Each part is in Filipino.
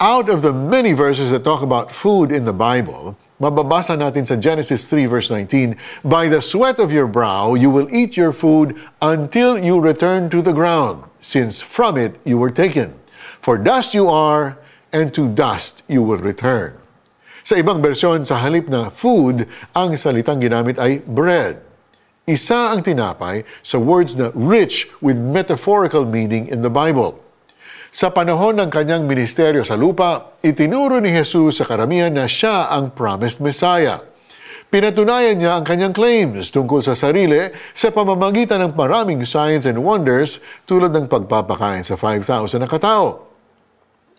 Out of the many verses that talk about food in the Bible, mababasa natin sa Genesis 3 verse 19, By the sweat of your brow you will eat your food until you return to the ground, since from it you were taken. For dust you are, and to dust you will return. Sa ibang bersyon, sa halip na food, ang salitang ginamit ay bread. Isa ang tinapay sa words na rich with metaphorical meaning in the Bible. Sa panahon ng kanyang ministeryo sa lupa, itinuro ni Jesus sa karamihan na siya ang promised Messiah. Pinatunayan niya ang kanyang claims tungkol sa sarili sa pamamagitan ng maraming signs and wonders tulad ng pagpapakain sa 5,000 na katao.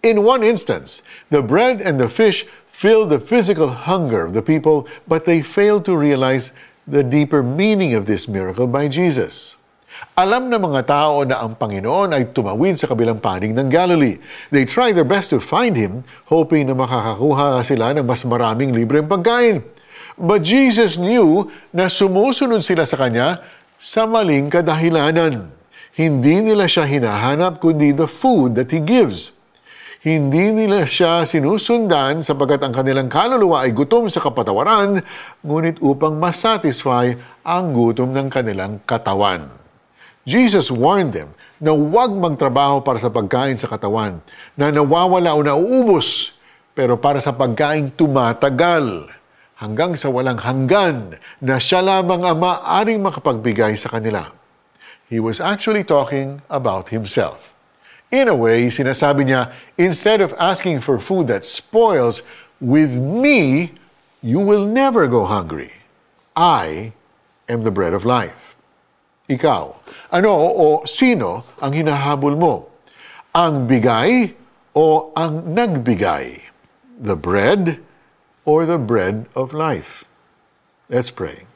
In one instance, the bread and the fish filled the physical hunger of the people, but they failed to realize the deeper meaning of this miracle by Jesus. Alam ng mga tao na ang Panginoon ay tumawid sa kabilang panig ng Galilee. They tried their best to find Him, hoping na makakakuha sila ng mas maraming libreng pagkain. But Jesus knew na sumusunod sila sa Kanya sa maling kadahilanan. Hindi nila siya hinahanap kundi the food that He gives. Hindi nila siya sinusundan sapagkat ang kanilang kaluluwa ay gutom sa kapatawaran, ngunit upang masatisfy ang gutom ng kanilang katawan. Jesus warned them na huwag magtrabaho para sa pagkain sa katawan na nawawala o nauubos, pero para sa pagkain tumatagal hanggang sa walang hanggan na siya lamang ang maaring makapagbigay sa kanila. He was actually talking about himself. In a way, sinasabi niya, instead of asking for food that spoils, with me, you will never go hungry. I am the bread of life. Ikaw, ano o sino ang hinahabol mo? Ang bigay o ang nagbigay? The bread or the bread of life? Let's pray.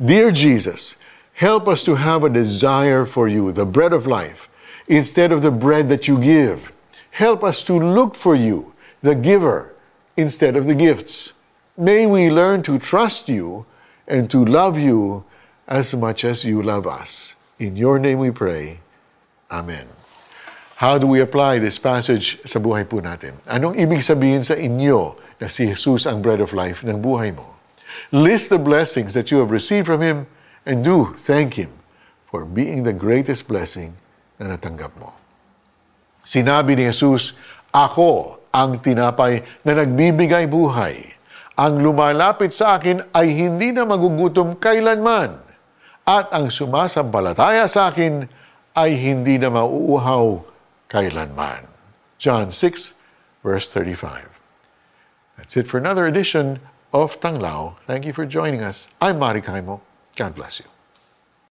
Dear Jesus, help us to have a desire for you, the bread of life, instead of the bread that you give. Help us to look for you, the giver, instead of the gifts. May we learn to trust you and to love you as much as you love us. In your name we pray. Amen. How do we apply this passage sa buhay po natin? Anong ibig sabihin sa inyo na si Jesus ang bread of life ng buhay mo? List the blessings that you have received from Him and do thank Him for being the greatest blessing na natanggap mo. Sinabi ni Jesus, Ako ang tinapay na nagbibigay buhay. Ang lumalapit sa akin ay hindi na magugutom kailanman at ang sumasampalataya sa akin ay hindi na mauuhaw kailanman. John 6, verse 35. That's it for another edition of Tanglao. Thank you for joining us. I'm Mari Kaimo. God bless you.